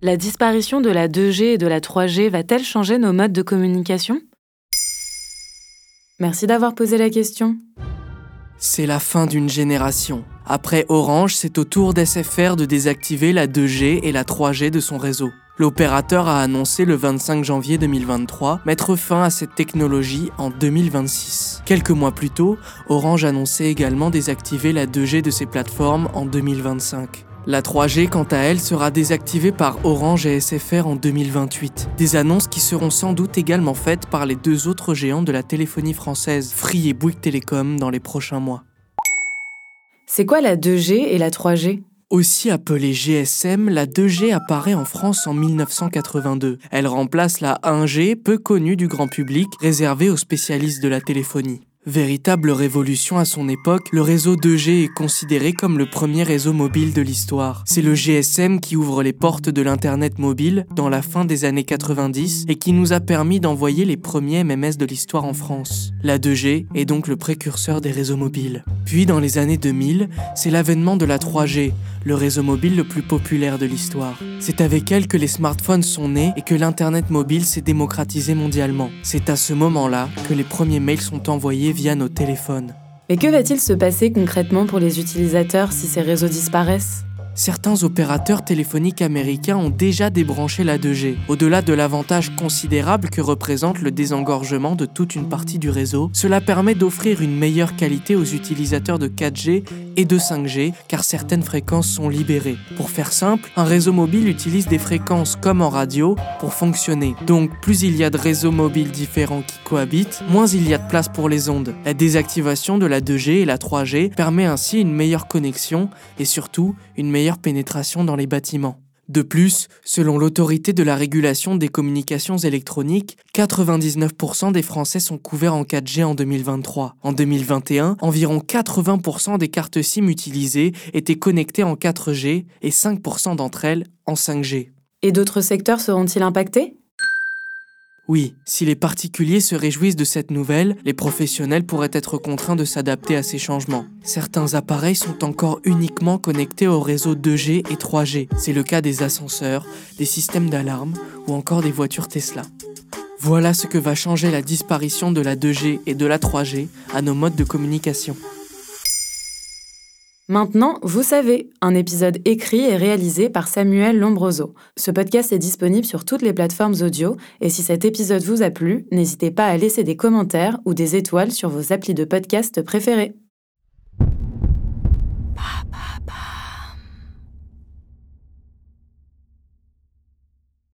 La disparition de la 2G et de la 3G va-t-elle changer nos modes de communication? Merci d'avoir posé la question. C'est la fin d'une génération. Après Orange, c'est au tour d'SFR de désactiver la 2G et la 3G de son réseau. L'opérateur a annoncé le 25 janvier 2023 mettre fin à cette technologie en 2026. Quelques mois plus tôt, Orange annonçait également désactiver la 2G de ses plateformes en 2025. La 3G, quant à elle, sera désactivée par Orange et SFR en 2028. Des annonces qui seront sans doute également faites par les deux autres géants de la téléphonie française, Free et Bouygues Télécom, dans les prochains mois. C'est quoi la 2G et la 3G aussi appelée GSM, la 2G apparaît en France en 1982. Elle remplace la 1G, peu connue du grand public, réservée aux spécialistes de la téléphonie. Véritable révolution à son époque, le réseau 2G est considéré comme le premier réseau mobile de l'histoire. C'est le GSM qui ouvre les portes de l'Internet mobile dans la fin des années 90 et qui nous a permis d'envoyer les premiers MMS de l'histoire en France. La 2G est donc le précurseur des réseaux mobiles. Puis dans les années 2000, c'est l'avènement de la 3G, le réseau mobile le plus populaire de l'histoire. C'est avec elle que les smartphones sont nés et que l'Internet mobile s'est démocratisé mondialement. C'est à ce moment-là que les premiers mails sont envoyés via nos téléphones. Mais que va-t-il se passer concrètement pour les utilisateurs si ces réseaux disparaissent? Certains opérateurs téléphoniques américains ont déjà débranché la 2G. Au-delà de l'avantage considérable que représente le désengorgement de toute une partie du réseau, cela permet d'offrir une meilleure qualité aux utilisateurs de 4G et de 5G car certaines fréquences sont libérées. Pour faire simple, un réseau mobile utilise des fréquences comme en radio pour fonctionner. Donc plus il y a de réseaux mobiles différents qui cohabitent, moins il y a de place pour les ondes. La désactivation de la 2G et la 3G permet ainsi une meilleure connexion et surtout une meilleure pénétration dans les bâtiments. De plus, selon l'autorité de la régulation des communications électroniques, 99% des Français sont couverts en 4G en 2023. En 2021, environ 80% des cartes SIM utilisées étaient connectées en 4G et 5% d'entre elles en 5G. Et d'autres secteurs seront-ils impactés? Oui, si les particuliers se réjouissent de cette nouvelle, les professionnels pourraient être contraints de s'adapter à ces changements. Certains appareils sont encore uniquement connectés au réseau 2G et 3G. C'est le cas des ascenseurs, des systèmes d'alarme ou encore des voitures Tesla. Voilà ce que va changer la disparition de la 2G et de la 3G à nos modes de communication. Maintenant, vous savez, un épisode écrit et réalisé par Samuel Lombroso. Ce podcast est disponible sur toutes les plateformes audio et si cet épisode vous a plu, n'hésitez pas à laisser des commentaires ou des étoiles sur vos applis de podcast préférés.